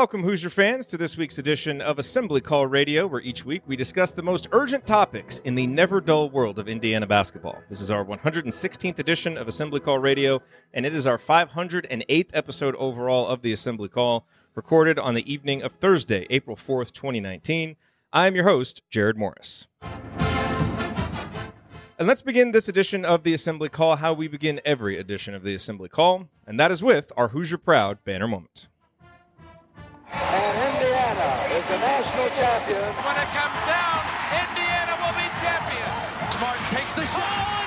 welcome, Hoosier fans, to this week's edition of Assembly Call Radio, where each week we discuss the most urgent topics in the never dull world of Indiana basketball. This is our 116th edition of Assembly Call Radio, and it is our 508th episode overall of the Assembly Call, recorded on the evening of Thursday, April 4th, 2019. I'm your host, Jerod Morris. And let's begin this edition of the Assembly Call how we begin every edition of the Assembly Call, and that is with our Hoosier Proud banner moment. And Indiana is the national champion. When it comes down, Indiana will be champion. Smart takes the shot. The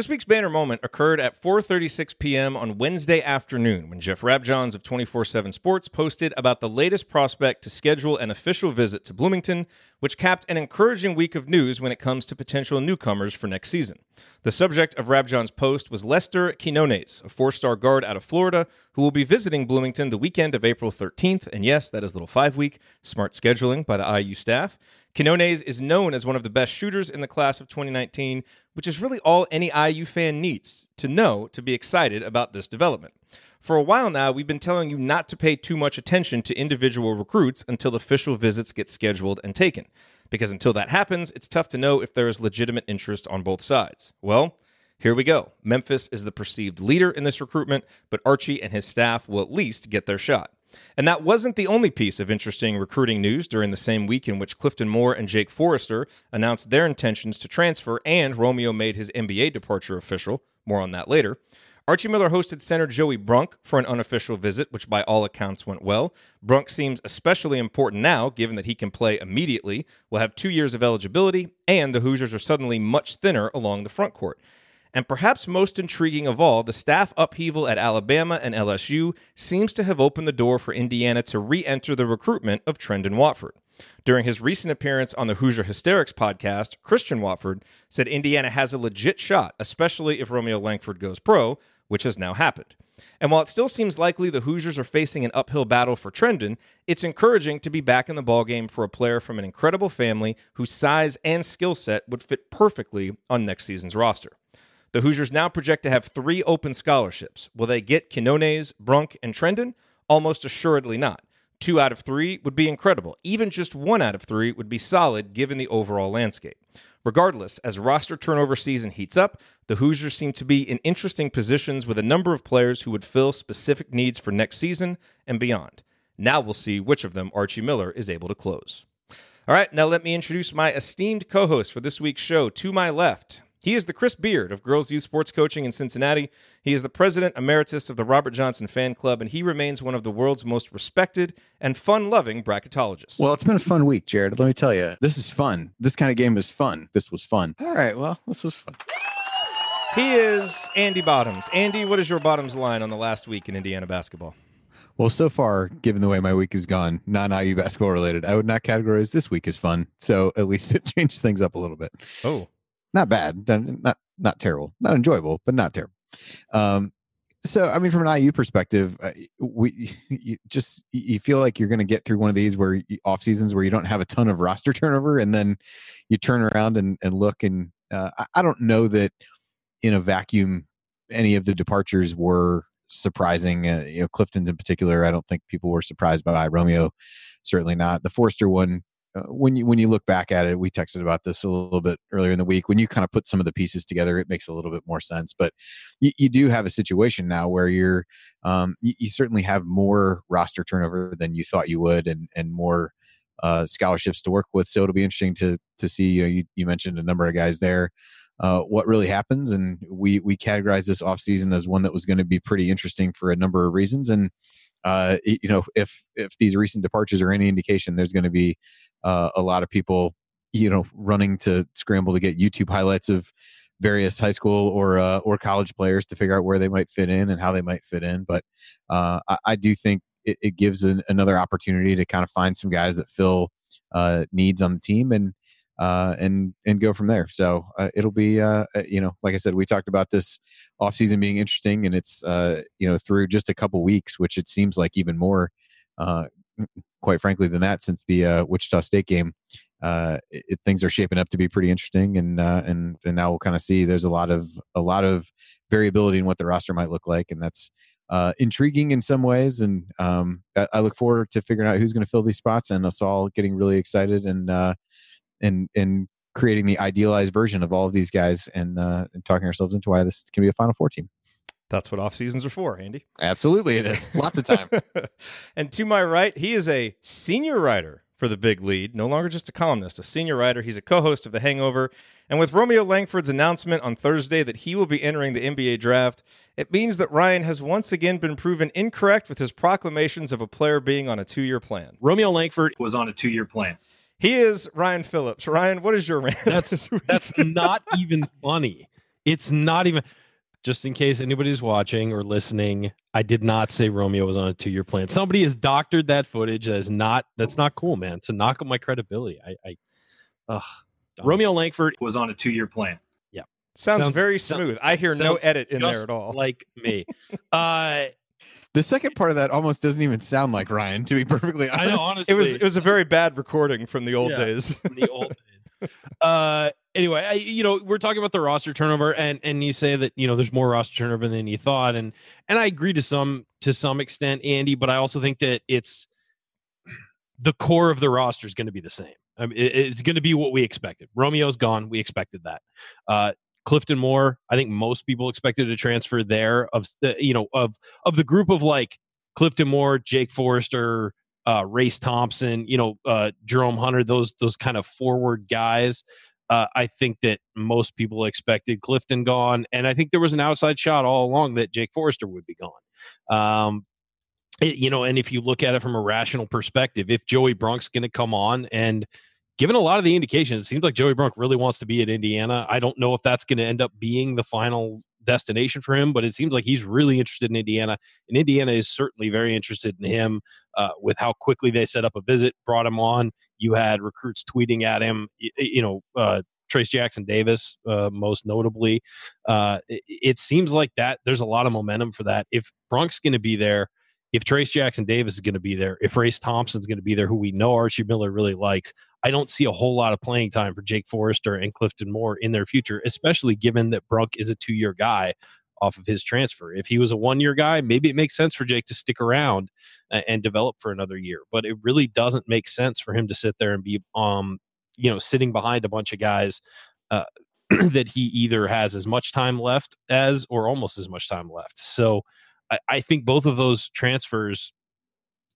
This week's banner moment occurred at 4:36 p.m. on Wednesday afternoon when Jeff Rabjohns of 24/7 Sports posted about the latest prospect to schedule an official visit to Bloomington, which capped an encouraging week of news when it comes to potential newcomers for next season. The subject of Rabjohns' post was Lester Quinones, a four-star guard out of Florida who will be visiting Bloomington the weekend of April 13th, and yes, that is little 5-week smart scheduling by the IU staff. Quinones is known as one of the best shooters in the class of 2019, which is really all any IU fan needs to know to be excited about this development. For a while now, we've been telling you not to pay too much attention to individual recruits until official visits get scheduled and taken, because until that happens, it's tough to know if there is legitimate interest on both sides. Well, here we go. Memphis is the perceived leader in this recruitment, but Archie and his staff will at least get their shot. And that wasn't the only piece of interesting recruiting news during the same week in which Clifton Moore and Jake Forrester announced their intentions to transfer and Romeo made his NBA departure official. More on that later. Archie Miller hosted center Joey Brunk for an unofficial visit, which by all accounts went well. Brunk seems especially important now, given that he can play immediately, will have two years of eligibility, and the Hoosiers are suddenly much thinner along the front court. And perhaps most intriguing of all, the staff upheaval at Alabama and LSU seems to have opened the door for Indiana to re enter the recruitment of Trendon Watford. During his recent appearance on the Hoosier Hysterics podcast, Christian Watford said Indiana has a legit shot, especially if Romeo Langford goes pro, which has now happened. And while it still seems likely the Hoosiers are facing an uphill battle for Trendon, it's encouraging to be back in the ballgame for a player from an incredible family whose size and skill set would fit perfectly on next season's roster. The Hoosiers now project to have three open scholarships. Will they get Quinones, Brunk, and Trendon? Almost assuredly not. Two out of three would be incredible. Even just one out of three would be solid given the overall landscape. Regardless, as roster turnover season heats up, the Hoosiers seem to be in interesting positions with a number of players who would fill specific needs for next season and beyond. Now we'll see which of them Archie Miller is able to close. All right, now let me introduce my esteemed co host for this week's show. To my left, he is the Chris Beard of Girls Youth Sports Coaching in Cincinnati. He is the president emeritus of the Robert Johnson Fan Club, and he remains one of the world's most respected and fun loving bracketologists. Well, it's been a fun week, Jerod. Let me tell you, this is fun. This kind of game is fun. This was fun. All right. Well, this was fun. he is Andy Bottoms. Andy, what is your bottoms line on the last week in Indiana basketball? Well, so far, given the way my week has gone, non IU basketball related, I would not categorize this week as fun. So at least it changed things up a little bit. Oh, Not bad, not not terrible, not enjoyable, but not terrible. Um, so I mean, from an IU perspective, uh, we you just you feel like you're going to get through one of these where off seasons where you don't have a ton of roster turnover, and then you turn around and, and look, and uh, I, I don't know that in a vacuum any of the departures were surprising. Uh, you know, Clifton's in particular, I don't think people were surprised by Romeo. Certainly not. The Forrester one, uh, when you when you look back at it, we texted about this a little bit earlier in the week. When you kind of put some of the pieces together, it makes a little bit more sense. But you, you do have a situation now where you're um, you, you certainly have more roster turnover than you thought you would, and and more uh, scholarships to work with. So it'll be interesting to to see. You know, you, you mentioned a number of guys there. uh, what really happens. And we we categorize this offseason as one that was going to be pretty interesting for a number of reasons. And uh, you know, if if these recent departures are any indication, there's going to be uh, a lot of people, you know, running to scramble to get YouTube highlights of various high school or uh, or college players to figure out where they might fit in and how they might fit in. But uh, I, I, do think it, it gives an, another opportunity to kind of find some guys that fill uh, needs on the team and uh, and and go from there. So uh, it'll be you know like I said, we talked about this offseason being interesting, and it's you know through just a couple weeks, which it seems like even more. Uh, quite frankly, than that, since the uh, Wichita State game, uh, it, things are shaping up to be pretty interesting, and uh, and and now we'll kind of see. There's a lot of a lot of variability in what the roster might look like, and that's uh, intriguing in some ways. And um, I, I look forward to figuring out who's going to fill these spots, and us all getting really excited and uh, and and creating the idealized version of all of these guys, and, uh, and talking ourselves into why this can be a Final Four team. That's what off seasons are for, Andy. Absolutely, it is. Lots of time. and to my right, he is a senior writer for the Big Lead, no longer just a columnist, a senior writer. He's a co host of The Hangover. And with Romeo Langford's announcement on Thursday that he will be entering the NBA draft, it means that Ryan has once again been proven incorrect with his proclamations of a player being on a two year plan. Romeo Langford was on a two year plan. He is Ryan Phillips. Ryan, what is your rant? That's that's not even funny. It's not even just in case anybody's watching or listening, I did not say Romeo was on a two-year plan. Somebody has doctored that footage. That is not that's not cool, man. To knock up my credibility. I, I ugh. Romeo Langford was on a two-year plan. Yeah, sounds, sounds very smooth. I hear no edit in there at all. Like me. uh, the second part of that almost doesn't even sound like Ryan. To be perfectly honest, I know. Honestly, it was it was a very bad recording from the old yeah, days. the old days. uh, anyway, I, you know, we're talking about the roster turnover, and and you say that you know there's more roster turnover than you thought, and and I agree to some to some extent, Andy, but I also think that it's the core of the roster is going to be the same. I mean, it, it's going to be what we expected. Romeo's gone. We expected that. Uh, Clifton Moore, I think most people expected a transfer there of the you know of of the group of like Clifton Moore, Jake Forrester, uh, Race Thompson, you know, uh, Jerome Hunter, those those kind of forward guys. Uh, I think that most people expected Clifton gone, and I think there was an outside shot all along that Jake Forrester would be gone. Um, it, you know, and if you look at it from a rational perspective, if Joey Brunk's going to come on and given a lot of the indications, it seems like Joey Brunk really wants to be at Indiana. I don't know if that's going to end up being the final destination for him, but it seems like he's really interested in Indiana, and Indiana is certainly very interested in him. Uh, with how quickly they set up a visit, brought him on. You had recruits tweeting at him. You, you know, uh, Trayce Jackson Davis, uh, most notably. Uh, it, it, seems like that there's a lot of momentum for that. If Brunk's going to be there, if Trayce Jackson Davis is going to be there, if Race Thompson's going to be there, who we know Archie Miller really likes, I don't see a whole lot of playing time for Jake Forrester and Clifton Moore in their future, especially given that Brunk is a two year guy off of his transfer. If he was a one year guy, maybe it makes sense for Jake to stick around and develop for another year. But it really doesn't make sense for him to sit there and be, um, you know, sitting behind a bunch of guys uh, that he either has as much time left as or almost as much time left. So I, I think both of those transfers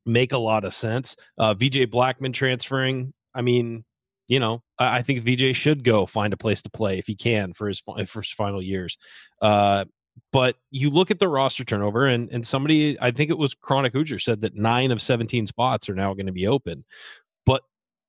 make a lot of sense. Uh, VJ Blackman transferring I mean, you know, I, I, think VJ should go find a place to play if he can for his his final years. Uh, but you look at the roster turnover, and and somebody, I think it was Chronic Hoosier, said that nine of seventeen spots are now going to be open. But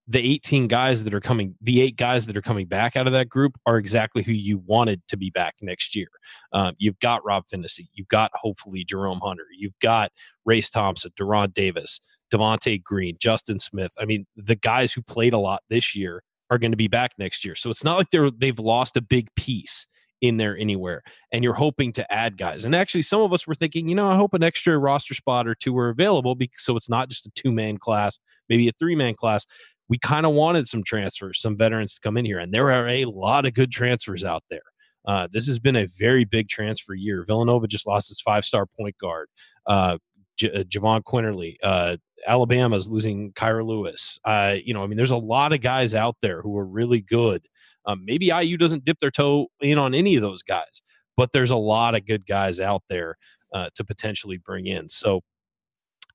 the 18 guys that are coming, the eight guys that are coming back out of that group are exactly who you wanted to be back next year. Um, you've got Rob Phinisee, you've got hopefully Jerome Hunter, you've got Race Thompson, De'Ron Davis, Devonte Green, Justin Smith. I mean, the guys who played a lot this year are going to be back next year. So it's not like they're they've lost a big piece in there anywhere. And you're hoping to add guys. And actually, some of us were thinking, you know, I hope an extra roster spot or two are available because so it's not just a two man class, maybe a three man class. We kind of wanted some transfers, some veterans to come in here, and there are a lot of good transfers out there. Uh, this has been a very big transfer year. Villanova just lost its five star point guard. Uh, J- uh, Jahvon Quinerly. Uh, Alabama's losing Kira Lewis. Uh, you know, I mean, there's a lot of guys out there who are really good. Um, maybe IU doesn't dip their toe in on any of those guys, but there's a lot of good guys out there uh, to potentially bring in. So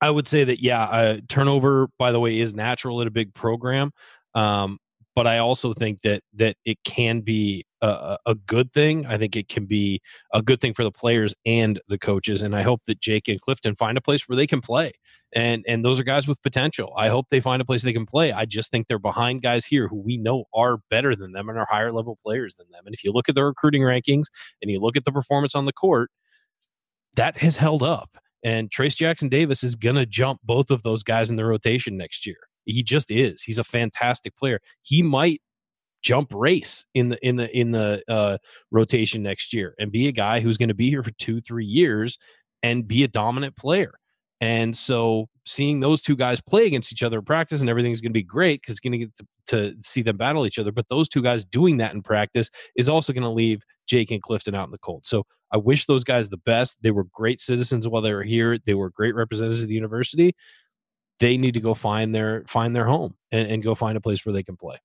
I would say that, yeah, uh, turnover, by the way, is natural at a big program. Um, but I also think that that it can be a, a good thing. I think it can be a good thing for the players and the coaches. And I hope that Jake and Clifton find a place where they can play. And and those are guys with potential. I hope they find a place they can play. I just think they're behind guys here who we know are better than them and are higher level players than them. And if you look at the recruiting rankings and you look at the performance on the court, that has held up. And Trayce Jackson Davis is going to jump both of those guys in the rotation next year. He just is. He's a fantastic player. He might jump race in the in the in the uh, rotation next year and be a guy who's going to be here for two three years and be a dominant player. And so seeing those two guys play against each other in practice and everything's going to be great because it's going to get to see them battle each other. But those two guys doing that in practice is also going to leave Jake and Clifton out in the cold. So I wish those guys the best. They were great citizens while they were here. They were great representatives of the university. They need to go find their find their home and, and go find a place where they can play.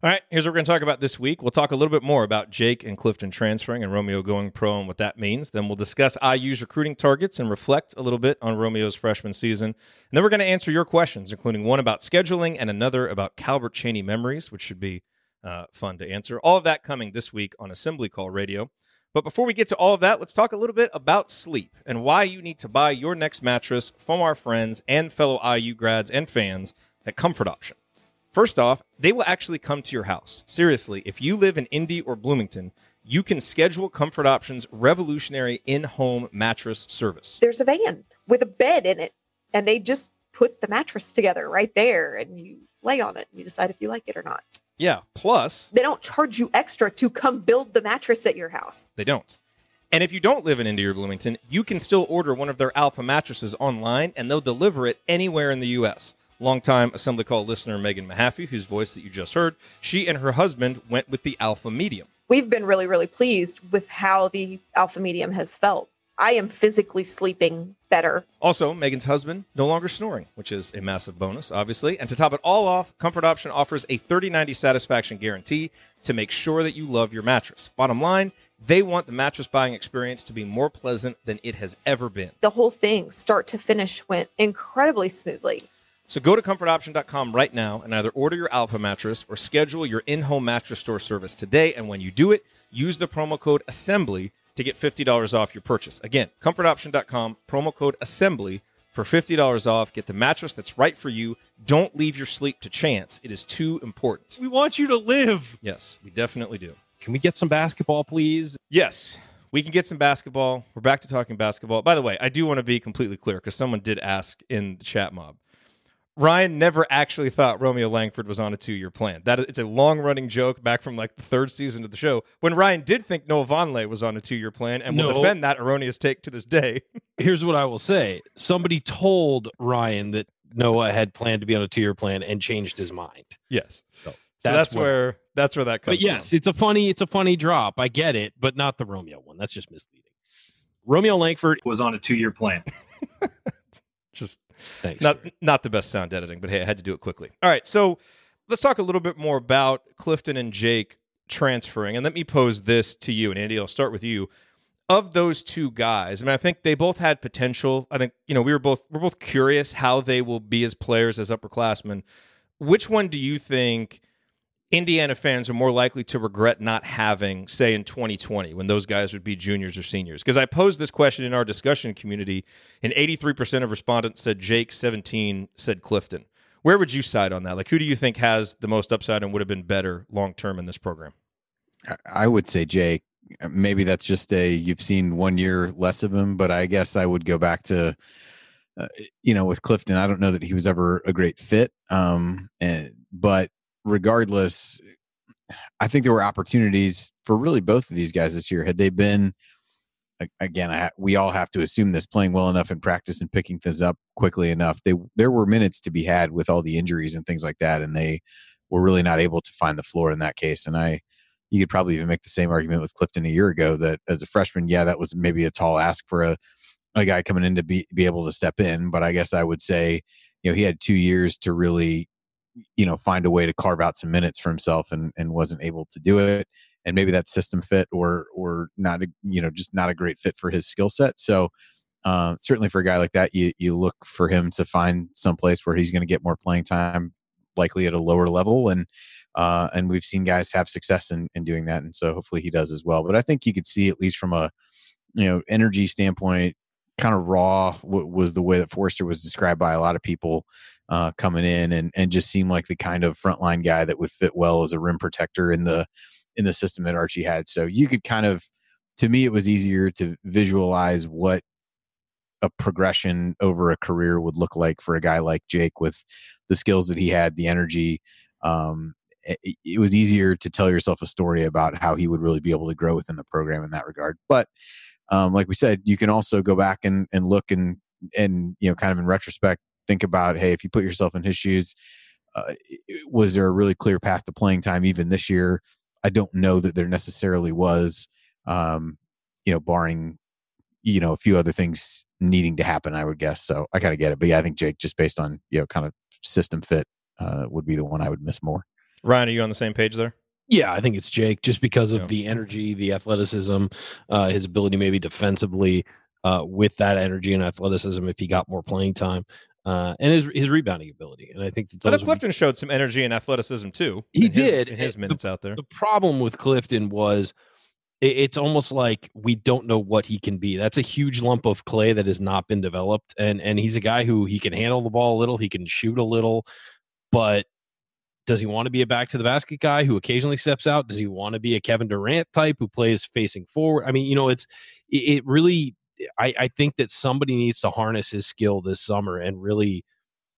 All right, here's what we're going to talk about this week. We'll talk a little bit more about Jake and Clifton transferring and Romeo going pro and what that means. Then we'll discuss IU's recruiting targets and reflect a little bit on Romeo's freshman season. And then we're going to answer your questions, including one about scheduling and another about Calbert Cheaney memories, which should be uh, fun to answer. All of that coming this week on Assembly Call Radio. But before we get to all of that, let's talk a little bit about sleep and why you need to buy your next mattress from our friends and fellow IU grads and fans at Comfort Option. First off, they will actually come to your house. Seriously, if you live in Indy or Bloomington, you can schedule Comfort Options revolutionary in-home mattress service. There's a van with a bed in it, and they just put the mattress together right there, and you lay on it. And you decide if you like it or not. Yeah, plus They don't charge you extra to come build the mattress at your house. they don't. And if you don't live in Indy or Bloomington, you can still order one of their Alpha mattresses online and they'll deliver it anywhere in the US. Longtime Assembly Call listener Megan Mahaffey, whose voice that you just heard, she and her husband went with the Alpha Medium. We've been really, really pleased with how the alpha medium has felt. I am physically sleeping better. Also, Megan's husband no longer snoring, which is a massive bonus, obviously. And to top it all off, Comfort Option offers a 30-90 satisfaction guarantee to make sure that you love your mattress. Bottom line, they want the mattress buying experience to be more pleasant than it has ever been. The whole thing, start to finish, went incredibly smoothly. So go to comfortoption.com right now and either order your Alpha mattress or schedule your in-home mattress store service today. And when you do it, use the promo code ASSEMBLY to get $50 off your purchase. Again, comfortoption.com, promo code ASSEMBLY for $50 off. Get the mattress that's right for you. Don't leave your sleep to chance. It is too important. We want you to live. Yes, we definitely do. Can we get some basketball, please? Yes, we can get some basketball. We're back to talking basketball. By the way, I do want to be completely clear because someone did ask in the chat mob. Ryan never actually thought Romeo Langford was on a two-year plan. That it's a long-running joke back from like the third season of the show when Ryan did think Noah Vonleh was on a two-year plan and will No. defend that erroneous take to this day. Here's what I will say. Somebody told Ryan that Noah had planned to be on a two-year plan and changed his mind. yes, So so that's, that's what- where that's where that comes. But yes, from. it's a funny, it's a funny drop. I get it, but not the Romeo one. That's just misleading. Romeo Langford was on a two-year plan. just Thanks. not not the best sound editing, but hey, I had to do it quickly. All right, so let's talk a little bit more about Clifton and Jake transferring, and let me pose this to you, and Andy, I'll start with you. Of those two guys, I mean, I think they both had potential. I think you know we were both we're both curious how they will be as players as upperclassmen. Which one do you think Indiana fans are more likely to regret not having, say, in 2020, when those guys would be juniors or seniors? Because I posed this question in our discussion community, and 83% of respondents said Jake, 17 said Clifton. Where would you side on that? Like, who do you think has the most upside and would have been better long term in this program? I- would say Jake. Maybe that's just a you've seen one year less of him, but I guess I would go back to, uh, you know, with Clifton. I don't know that he was ever a great fit, um, and but regardless, I think there were opportunities for really both of these guys this year. Had they been, again, I, we all have to assume this playing well enough in practice and picking things up quickly enough. They there were minutes to be had with all the injuries and things like that, and they were really not able to find the floor in that case. And I you could probably even make the same argument with Clifton a year ago that as a freshman, yeah, that was maybe a tall ask for a, a guy coming in to be, be able to step in. But I guess I would say, you know, he had two years to really, you know, find a way to carve out some minutes for himself and, and wasn't able to do it. And maybe that system fit or, or not, a, you know, just not a great fit for his skill set. So, uh, certainly for a guy like that, you, you look for him to find some place where he's going to get more playing time likely at a lower level, and uh, and we've seen guys have success in, in doing that, and so hopefully he does as well. But I think you could see at least from a you know energy standpoint, kind of raw was the way that Forrester was described by a lot of people uh, coming in, and and just seemed like the kind of frontline guy that would fit well as a rim protector in the in the system that Archie had. So you could kind of, to me, it was easier to visualize what a progression over a career would look like for a guy like Jake with the skills that he had, the energy. Um, it, it, was easier to tell yourself a story about how he would really be able to grow within the program in that regard. But um, like we said, you can also go back and, and look and and you know kind of in retrospect think about hey if you put yourself in his shoes uh, was there a really clear path to playing time even this year I don't know that there necessarily was, um, you know, barring, you know, a few other things needing to happen, I would guess. So I kind of get it. But yeah, I think Jake, just based on, you know, kind of system fit, uh, would be the one I would miss more. Ryan, are you on the same page there? Yeah, I think it's Jake just because of yeah. the energy, the athleticism, uh, his ability maybe defensively uh, with that energy and athleticism if he got more playing time uh, and his his rebounding ability. And I think that those Clifton showed some energy and athleticism too. He did his, in his minutes the, out there. The problem with Clifton was it, it's almost like we don't know what he can be. That's a huge lump of clay that has not been developed. And and he's a guy who he can handle the ball a little, he can shoot a little, but does he want to be a back to the basket guy who occasionally steps out? Does he want to be a Kevin Durant type who plays facing forward? I mean, you know, it's it really I, I think that somebody needs to harness his skill this summer and really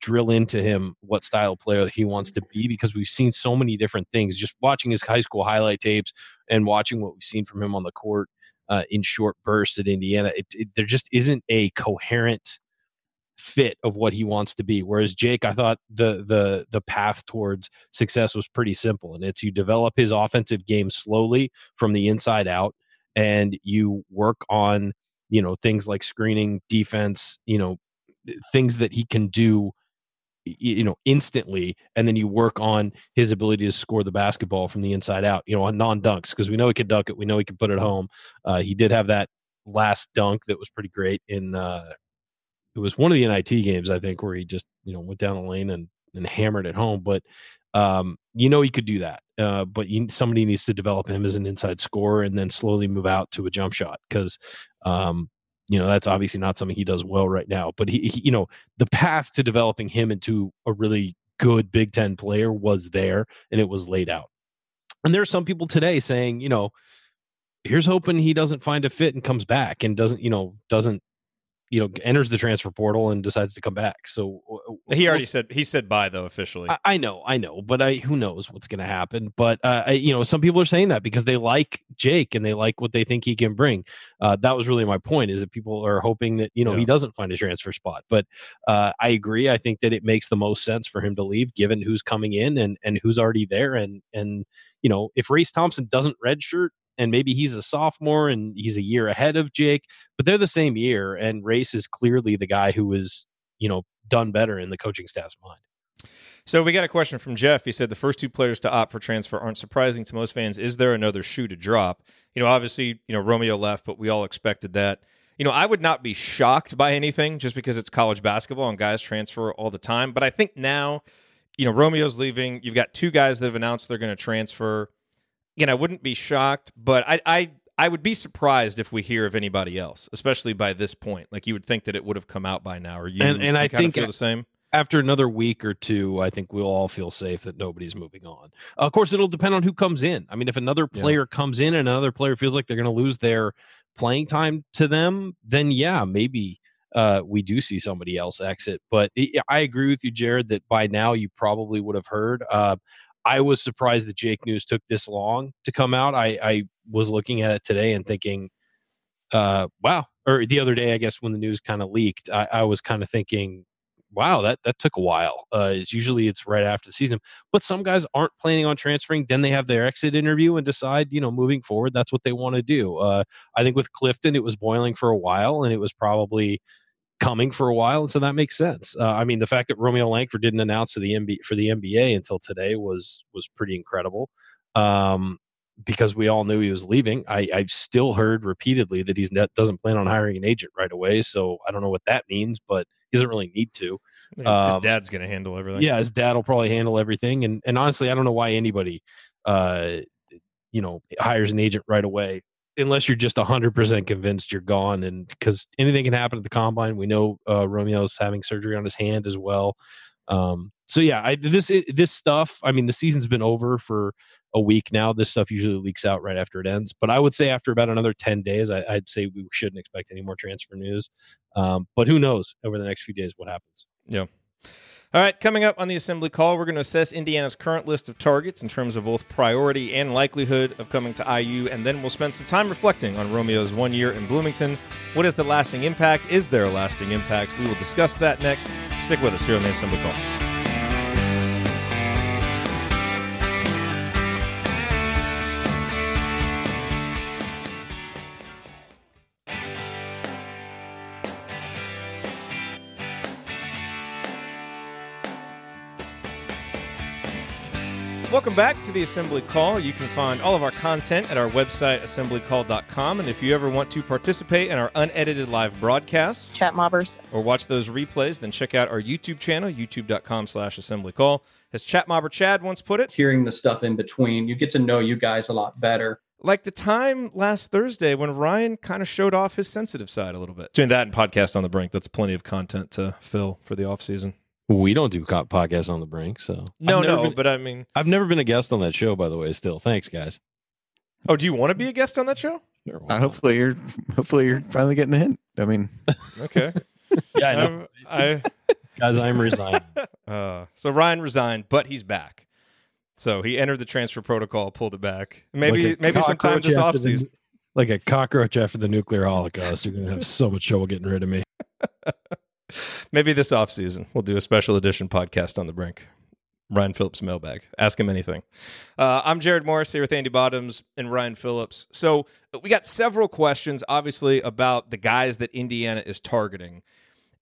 drill into him what style player he wants to be because we've seen so many different things just watching his high school highlight tapes and watching what we've seen from him on the court uh, in short bursts at Indiana. It, it, there just isn't a coherent fit of what he wants to be. Whereas Jake, I thought the the the path towards success was pretty simple, and it's you develop his offensive game slowly from the inside out, and you work on you know things like screening defense you know things that he can do you know instantly and then you work on his ability to score the basketball from the inside out you know on non-dunks because we know he can dunk it we know he can put it home uh, he did have that last dunk that was pretty great in uh, it was one of the nit games i think where he just you know went down the lane and and hammered it home but um, you know he could do that uh, but you, somebody needs to develop him as an inside scorer and then slowly move out to a jump shot because um, you know that's obviously not something he does well right now but he, he, you know the path to developing him into a really good big 10 player was there and it was laid out. And there are some people today saying you know here's hoping he doesn't find a fit and comes back and doesn't you know doesn't you know enters the transfer portal and decides to come back. So he already we'll, said he said bye though officially. I, I know, I know, but I who knows what's going to happen. But uh, I, you know, some people are saying that because they like Jake and they like what they think he can bring. Uh, that was really my point. Is that people are hoping that you know yeah. he doesn't find a transfer spot. But uh, I agree. I think that it makes the most sense for him to leave, given who's coming in and and who's already there. And and you know, if Race Thompson doesn't redshirt, and maybe he's a sophomore and he's a year ahead of Jake, but they're the same year. And Race is clearly the guy who is, you know, done better in the coaching staff's mind. So we got a question from Jeff. He said the first two players to opt for transfer aren't surprising to most fans. Is there another shoe to drop? You know, obviously, you know, Romeo left, but we all expected that. You know, I would not be shocked by anything just because it's college basketball and guys transfer all the time. But I think now, you know, Romeo's leaving. You've got two guys that have announced they're going to transfer again, I wouldn't be shocked, but I, I I would be surprised if we hear of anybody else, especially by this point. Like you would think that it would have come out by now. Or you and, and I think feel the same. After another week or two, I think we'll all feel safe that nobody's moving on. Uh, of course, it'll depend on who comes in. I mean, if another player yeah. comes in and another player feels like they're going to lose their playing time to them, then yeah, maybe uh, we do see somebody else exit. But I agree with you, Jerod, that by now you probably would have heard. Uh, I was surprised that Jake News took this long to come out. I, I was looking at it today and thinking, uh, wow. Or the other day, I guess when the news kind of leaked, I, I was kind of thinking, wow, that that took a while. Uh, it's usually it's right after the season, but some guys aren't planning on transferring. Then they have their exit interview and decide, you know, moving forward, that's what they want to do. Uh, I think with Clifton, it was boiling for a while, and it was probably coming for a while, and so that makes sense. Uh, I mean, the fact that Romeo Langford didn't announce to the NBA for the NBA until today was was pretty incredible. Um, because we all knew he was leaving. I, I've still heard repeatedly that he's doesn't plan on hiring an agent right away. So I don't know what that means, but He doesn't really need to. His Um, dad's going to handle everything. Yeah, his dad will probably handle everything. And and honestly, I don't know why anybody, uh, you know, hires an agent right away unless you're just hundred percent convinced you're gone. And because anything can happen at the combine, we know uh, Romeo's having surgery on his hand as well. Um, so yeah, I, this this stuff. I mean, the season's been over for a week now. This stuff usually leaks out right after it ends. But I would say after about another ten days, I, I'd say we shouldn't expect any more transfer news. Um, but who knows over the next few days what happens. All right, coming up on the assembly call, we're going to assess Indiana's current list of targets in terms of both priority and likelihood of coming to IU, and then we'll spend some time reflecting on Romeo's one year in Bloomington. What is the lasting impact? Is there a lasting impact? We will discuss that next. Stick with us here on the assembly call. Welcome back to the Assembly Call. You can find all of our content at our website, assemblycall.com. And if you ever want to participate in our unedited live broadcasts Chat mobbers. or watch those replays, then check out our YouTube channel, youtube.com slash assemblycall. As Chat Mobber Chad once put it, hearing the stuff in between. You get to know you guys a lot better. like the time last Thursday when Ryan kind of showed off his sensitive side a little bit. Between that and Podcast on the Brink, that's plenty of content to fill for the off season. We don't do co- podcasts on the brink, so No, no, been- but I mean, I've never been a guest on that show, by the way. Still, thanks, guys. oh, do you want to be a guest on that show? Uh, hopefully you're hopefully you're finally getting the hint. I mean, Okay. yeah, I know. I, guys. I'm resigning. Uh, so Ryan resigned, but he's back. So he entered the transfer protocol, pulled it back. Maybe Like maybe sometime cockroach this after the- offseason. like a cockroach after the nuclear holocaust. You're gonna have so much trouble getting rid of me. Maybe this off season we'll do a special edition podcast on the brink. Ryan Phillips mailbag. Ask him anything. Uh, I'm Jerod Morris here with Andy Bottoms and Ryan Phillips. So we got several questions, obviously, about the guys that Indiana is targeting.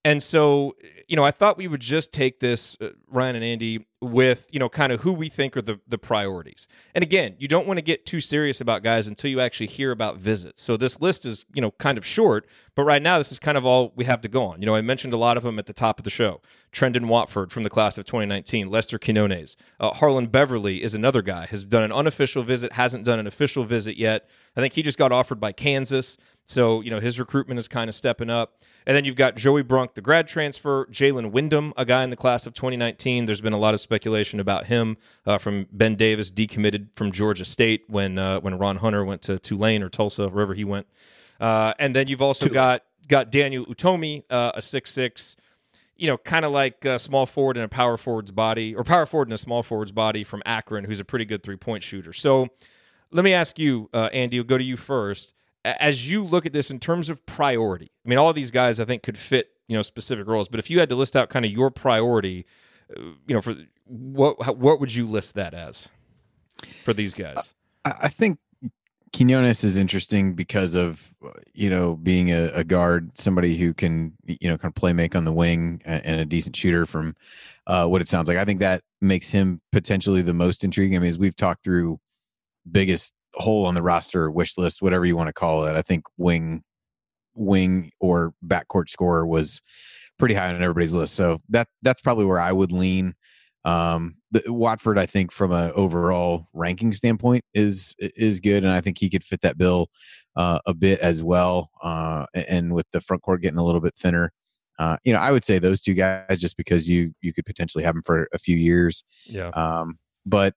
And so, you know, I thought we would just take this, uh, Ryan and Andy, with, you know, kind of who we think are the, the priorities. And again, you don't want to get too serious about guys until you actually hear about visits. So this list is, you know, kind of short, but right now this is kind of all we have to go on. You know, I mentioned a lot of them at the top of the show. Trendon Watford from the class of 2019, Lester Quinones. Uh, Harlond Beverly is another guy, has done an unofficial visit, hasn't done an official visit yet. I think he just got offered by Kansas. So, you know, his recruitment is kind of stepping up. And then you've got Joey Brunk, the grad transfer, Jalen Windham, a guy in the class of 2019. There's been a lot of speculation about him uh, from Ben Davis, decommitted from Georgia State when uh, when Ron Hunter went to Tulane or Tulsa, wherever he went. Uh, and then you've also got got Daniel Utomi, uh, a six six, you know, kind of like a small forward in a power forward's body, or power forward in a small forward's body from Akron, who's a pretty good three point shooter. So let me ask you, uh, Andy, we'll go to you first. As you look at this in terms of priority, I mean, all these guys I think could fit, you know, specific roles. But if you had to list out kind of your priority, uh, you know, for what what would you list that as for these guys? I, think Quinones is interesting because of you know being a, a guard, somebody who can you know kind of play make on the wing and, and a decent shooter from uh, what it sounds like. I think that makes him potentially the most intriguing. I mean, as we've talked through, biggest hole on the roster, wish list, whatever you want to call it. I think wing, wing or backcourt scorer was pretty high on everybody's list. So that that's probably where I would lean. Um, the, Watford, I think, from an overall ranking standpoint, is is good, and I think he could fit that bill uh, a bit as well. Uh, and with the front court getting a little bit thinner, uh, you know, I would say those two guys just because you you could potentially have them for a few years. Yeah. Um, but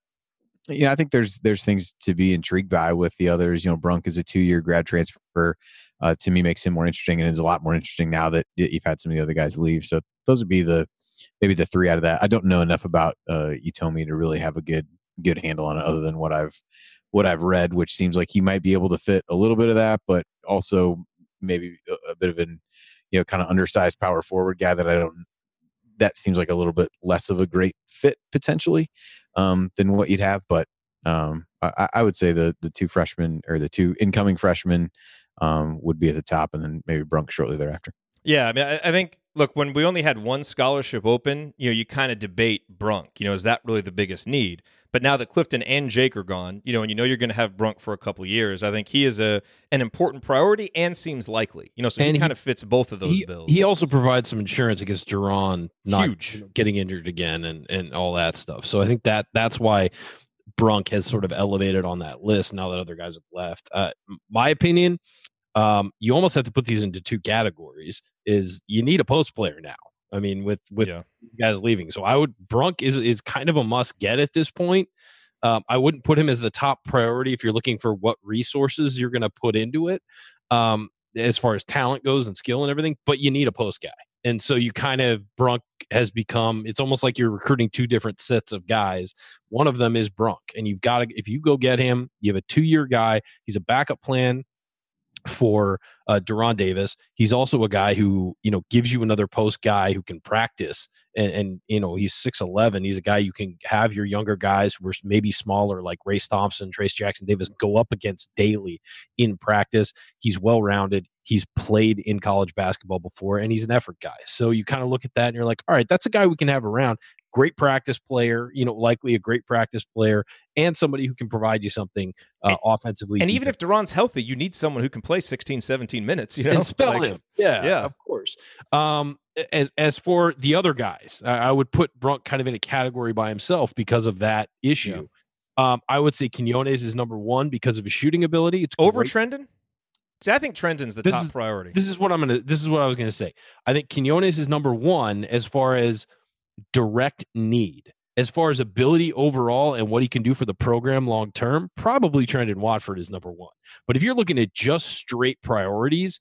you know, I think there's there's things to be intrigued by with the others. You know, Brunk is a two year grad transfer. Uh, to me, makes him more interesting, and is a lot more interesting now that you've had some of the other guys leave. So those would be the maybe the three out of that. I don't know enough about uh, to really have a good good handle on it, other than what I've what I've read, which seems like he might be able to fit a little bit of that, but also maybe a, a bit of an you know kind of undersized power forward guy that I don't. That seems like a little bit less of a great fit potentially um, than what you'd have, but um, I, I would say the the two freshmen or the two incoming freshmen um, would be at the top, and then maybe Brunk shortly thereafter. Yeah, I mean, I, I think look, when we only had one scholarship open, you know, you kind of debate Brunk. You know, is that really the biggest need? But now that Clifton and Jake are gone, you know, and you know you're going to have Brunk for a couple years, I think he is a an important priority and seems likely. You know, so And he kind of fits both of those he, bills. he also provides some insurance against De'Ron not Huge. getting injured again and and all that stuff. So I think that that's why Brunk has sort of elevated on that list now that other guys have left. Uh, my opinion, um, you almost have to put these into two categories. Is you need a post player now. I mean, with with Yeah. guys leaving, so I would Brunk is is kind of a must get at this point. Um, I wouldn't put him as the top priority if you're looking for what resources you're going to put into it, um, as far as talent goes and skill and everything. But you need a post guy, and so you kind of Brunk has become. It's almost like you're recruiting two different sets of guys. One of them is Brunk, and you've got to if you go get him, you have a two year guy. He's a backup plan for uh, Davis. He's also a guy who you know gives you another post guy who can practice, and, and you know he's six eleven. He's a guy you can have your younger guys who are maybe smaller, like Race Thompson, Trayce Jackson Davis, go up against daily in practice. He's well rounded. He's played in college basketball before, and he's an effort guy. So you kind of look at that and you're like, all right, that's a guy we can have around. Great practice player, you know, likely a great practice player, and somebody who can provide you something uh, And- offensively. and even if De'Ron's healthy, you need someone who can play 16, 17 minutes. You know, and spell Like, him. Yeah, yeah. of course. Um, as as for the other guys, I, I would put Brunk kind of in a category by himself because of that issue. Um, I would say Quinones is number one because of his shooting ability. It's over great. Trendon. See, I think Trendon's the This top is- priority. This is what I'm gonna. This is what I was gonna say. I think Quinones is number one as far as direct need. As far as ability overall and what he can do for the program long term, probably Trendon Watford is number one. But if you're looking at just straight priorities,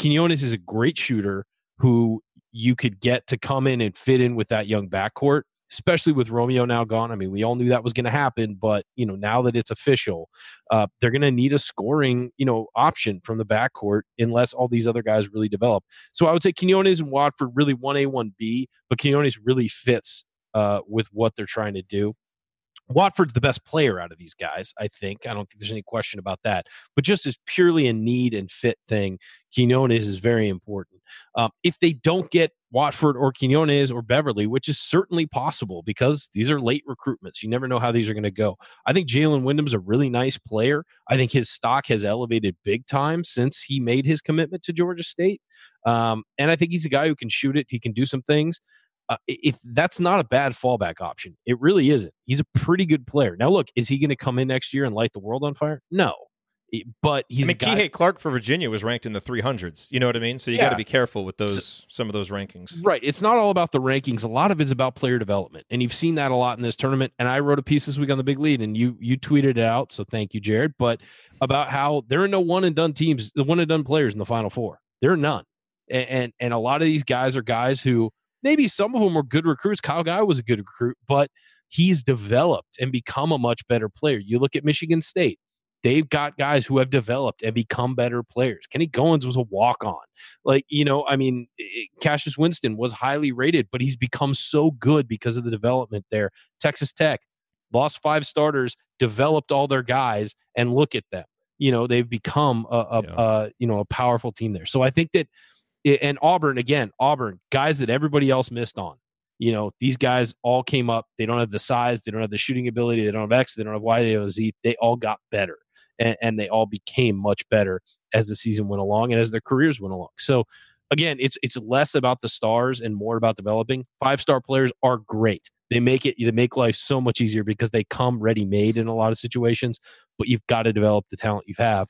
Quinones is a great shooter who you could get to come in and fit in with that young backcourt, especially with Romeo now gone. I mean, we all knew that was going to happen, but you know, now that it's official, uh, they're going to need a scoring, you know, option from the backcourt unless all these other guys really develop. So I would say Quinones and Watford really one A, one B, but Quinones really fits uh, with what they're trying to do. Watford's the best player out of these guys, I think. I don't think there's any question about that. But just as purely a need and fit thing, Quinones is very important. Um, if they don't get Watford or Quinones or Beverly, which is certainly possible because these are late recruitments, you never know how these are going to go. I think Jalen Windham's a really nice player. I think his stock has elevated big time since he made his commitment to Georgia State. Um, and I think he's a guy who can shoot it. He can do some things. Uh, if that's not a bad fallback option, it really isn't. He's a pretty good player. Now, look, is he going to come in next year and light the world on fire? No, but he's I mean, guy. Kihei Clark for Virginia was ranked in the 300s. You know what I mean? So you got to be careful with those some of those rankings. Right. It's not all about the rankings. A lot of it's about player development. And you've seen that a lot in this tournament. And I wrote a piece this week on the big lead and you you tweeted it out. So thank you, Jerod. But about how there are no one and done teams, the one and done players in the final four. There are none. And, and and a lot of these guys are guys who maybe some of them were good recruits. Kyle Guy was a good recruit, but he's developed and become a much better player. You look at Michigan State. They've got guys who have developed and become better players. Kenny Goins was a walk on. Like, you know, I mean, Cassius Winston was highly rated, but he's become so good because of the development there. Texas Tech lost five starters, developed all their guys, and look at them. You know, they've become a, a, Yeah. a you know a powerful team there. So I think that, and Auburn again, Auburn guys that everybody else missed on. You know, these guys all came up. They don't have the size, they don't have the shooting ability, they don't have X, they don't have Y, they don't have Z. They all got better, and, and they all became much better as the season went along and as their careers went along. So again, it's it's less about the stars and more about developing. Five star players are great. They make it they make life so much easier because they come ready made in a lot of situations, but you've got to develop the talent you have.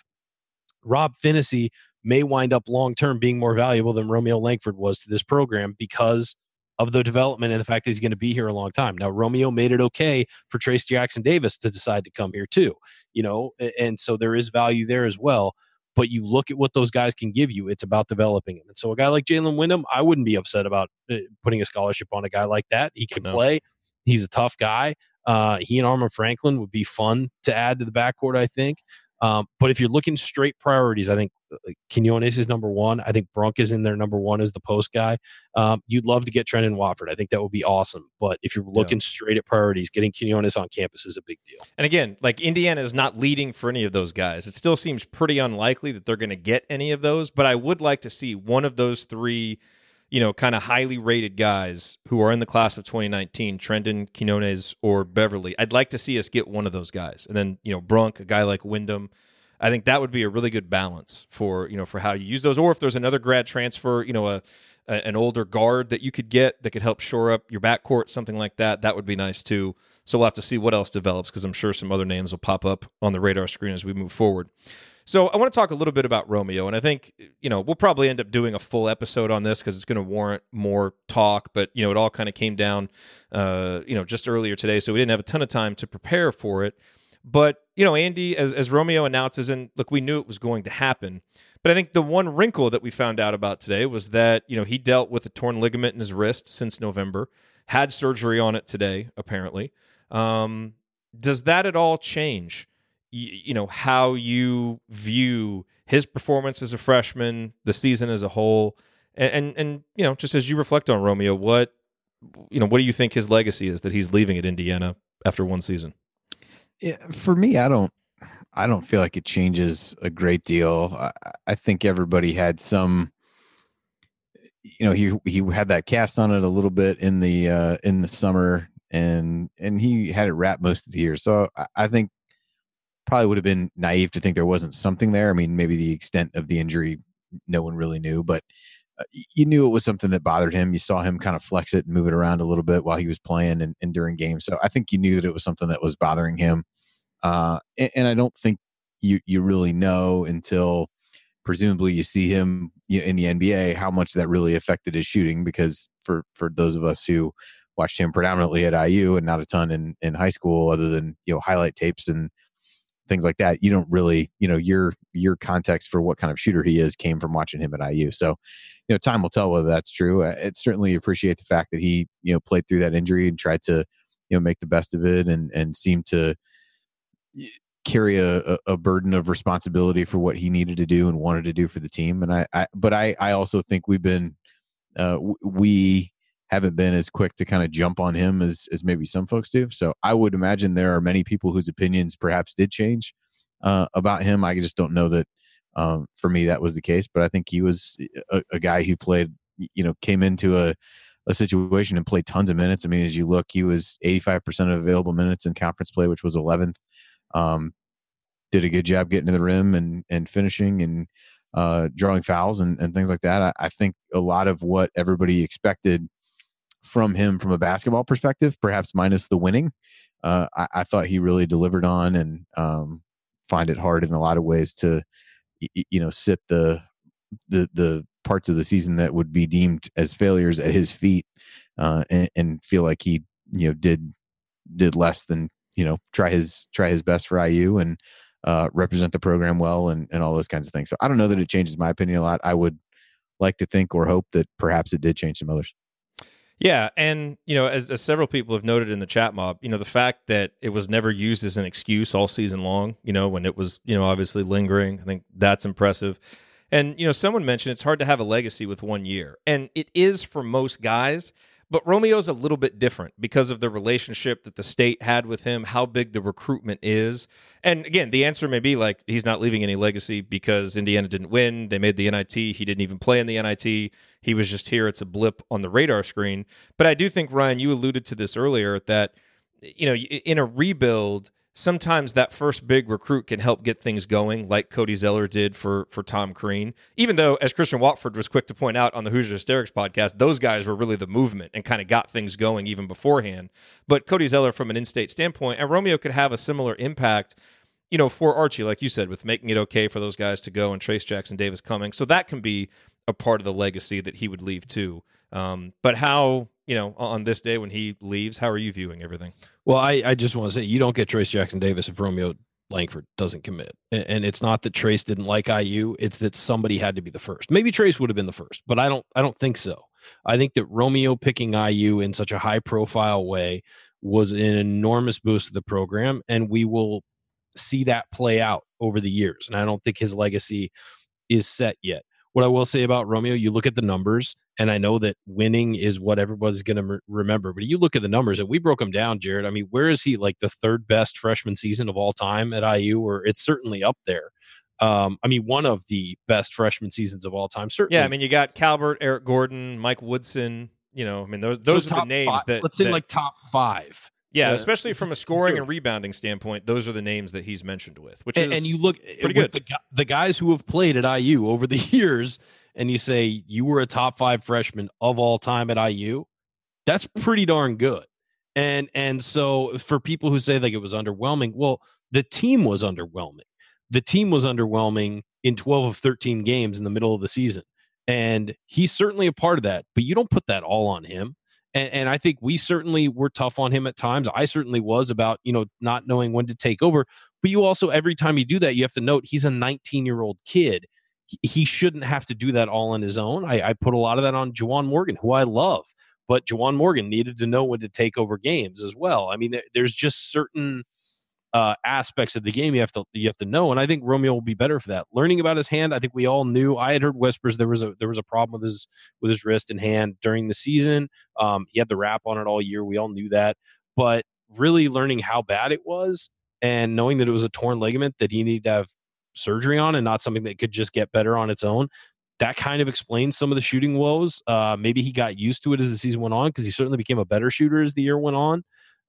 Rob Finney may wind up long term being more valuable than Romeo Langford was to this program because of the development and the fact that he's going to be here a long time. Now, Romeo made it okay for Trayce Jackson Davis to decide to come here too, you know, and so there is value there as well. But you look at what those guys can give you, it's about developing them. And so, a guy like Jalen Windham, I wouldn't be upset about uh, putting a scholarship on a guy like that. He can No. play, he's a tough guy. Uh, he and Armaan Franklin would be fun to add to the backcourt, I think. Um, but if you're looking straight priorities, I think uh, Quinones is number one. I think Brunk is in there number one as the post guy. Um, you'd love to get Trendon Watford. I think that would be awesome. But if you're looking straight at priorities, getting Quinones on campus is a big deal. And again, like Indiana is not leading for any of those guys. It still seems pretty unlikely that they're going to get any of those, but I would like to see one of those three you know, kind of highly rated guys who are in the class of 2019, Trendon, Quinones, or Beverly. I'd like to see us get one of those guys. And then, you know, Brunk, a guy like Windham. I think that would be a really good balance for, you know, for how you use those. Or if there's another grad transfer, you know, a, a an older guard that you could get that could help shore up your backcourt, something like that, that would be nice too. So we'll have to see what else develops because I'm sure some other names will pop up on the radar screen as we move forward. So I want to talk a little bit about Romeo, and I think you know we'll probably end up doing a full episode on this because it's going to warrant more talk. But you know, it all kind of came down, uh, you know, just earlier today, so we didn't have a ton of time to prepare for it. But you know, Andy, as as Romeo announces, and look, we knew it was going to happen. But I think the one wrinkle that we found out about today was that you know he dealt with a torn ligament in his wrist since November, had surgery on it today, apparently. Um, does that at all change? You, know how you view his performance as a freshman, the season as a whole, and, and and you know just as you reflect on Romeo, what you know what do you think his legacy is that he's leaving at Indiana after one season? Yeah, for me, I don't I don't feel like it changes a great deal. I, I think everybody had some you know he he had that cast on it a little bit in the uh in the summer and and he had it wrapped most of the year so I, I think probably would have been naive to think there wasn't something there. I mean, maybe the extent of the injury, no one really knew, but uh, you knew it was something that bothered him. You saw him kind of flex it and move it around a little bit while he was playing and, and during games. So I think you knew that it was something that was bothering him. Uh, and, and, I don't think you you really know until presumably you see him in the NBA how much that really affected his shooting. Because for for those of us who watched him predominantly at IU and not a ton in in high school, other than you know highlight tapes and things like that you don't really you know your your context for what kind of shooter he is came from watching him at IU so you know time will tell whether that's true. It certainly appreciate the fact that he you know played through that injury and tried to you know make the best of it and and seemed to carry a, a burden of responsibility for what he needed to do and wanted to do for the team. And I, I but I I also think we've been uh, we haven't been as quick to kind of jump on him as as maybe some folks do. So I would imagine there are many people whose opinions perhaps did change uh, about him. I just don't know that um, for me that was the case. But I think he was a, a, guy who played, you know, came into a a situation and played tons of minutes. I mean, as you look, he was 85% of available minutes in conference play, which was 11th. Um, did a good job getting to the rim and and finishing and uh, drawing fouls and, and things like that. I, I think a lot of what everybody expected from him from a basketball perspective, perhaps minus the winning. Uh, I, I, thought he really delivered on and um, find it hard in a lot of ways to, you know, sit the the the parts of the season that would be deemed as failures at his feet uh, and, and, feel like he you know did did less than you know try his try his best for IU and uh, represent the program well and and all those kinds of things. So I don't know that it changes my opinion a lot. I would like to think or hope that perhaps it did change some others. Yeah, and you know, as, as, several people have noted in the chat mob, you know, the fact that it was never used as an excuse all season long, you know, when it was, you know, obviously lingering, I think that's impressive. And you know, someone mentioned it's hard to have a legacy with one year, and it is for most guys. But Romeo's a little bit different because of the relationship that the state had with him, how big the recruitment is. And again, the answer may be like he's not leaving any legacy because Indiana didn't win. They made the NIT. He didn't even play in the NIT. He was just here. It's a blip on the radar screen. But I do think, Ryan, you alluded to this earlier that, you know, in a rebuild, sometimes that first big recruit can help get things going, like Cody Zeller did for for Tom Crean. Even though, as Christian Watford was quick to point out on the Hoosier Hysterics podcast, those guys were really the movement and kind of got things going even beforehand. But Cody Zeller, from an in-state standpoint, and Romeo could have a similar impact. You know, for Archie, like you said, with making it okay for those guys to go and Trayce Jackson Davis coming, so that can be a part of the legacy that he would leave too. Um, but how you know, on this day when he leaves, how are you viewing everything? Well, I, I just want to say you don't get Trayce Jackson Davis if Romeo Langford doesn't commit. And, and it's not that Trayce didn't like IU, it's that somebody had to be the first. Maybe Trayce would have been the first, but I don't I don't think so. I think that Romeo picking IU in such a high profile way was an enormous boost to the program, and we will see that play out over the years. And I don't think his legacy is set yet. What I will say about Romeo, you look at the numbers, and I know that winning is what everybody's going to remember. But you look at the numbers, and we broke them down, Jerod. I mean, where is he like the third best freshman season of all time at IU? Or it's certainly up there. Um, I mean, one of the best freshman seasons of all time. Certainly. Yeah, I mean, you got Calbert, Eric Gordon, Mike Woodson. You know, I mean, those So those are the names five- that let's that- like top five. yeah, uh, especially from a scoring zero. and rebounding standpoint, those are the names that he's mentioned with. Which and, is and you look pretty with The, the guys who have played at IU over the years, and you say you were a top five freshman of all time at IU. That's pretty darn good. And and so for people who say like it was underwhelming, well, the team was underwhelming. The team was underwhelming in 12 of 13 games in the middle of the season. And he's certainly a part of that, but you don't put that all on him. And, and I think we certainly were tough on him at times. I certainly was about, you know, not knowing when to take over. But you also, every time you do that, you have to note he's a 19 year old kid. He, shouldn't have to do that all on his own. I, I put a lot of that on Juwan Morgan, who I love, but Juwan Morgan needed to know when to take over games as well. I mean, there, there's just certain uh, aspects of the game you have to you have to know, and I think Romeo will be better for that. Learning about his hand, I think we all knew. I had heard whispers there was a there was a problem with his with his wrist and hand during the season. Um, he had the wrap on it all year. We all knew that, but really learning how bad it was and knowing that it was a torn ligament that he needed to have surgery on and not something that could just get better on its own. That kind of explains some of the shooting woes. Uh, maybe he got used to it as the season went on because he certainly became a better shooter as the year went on.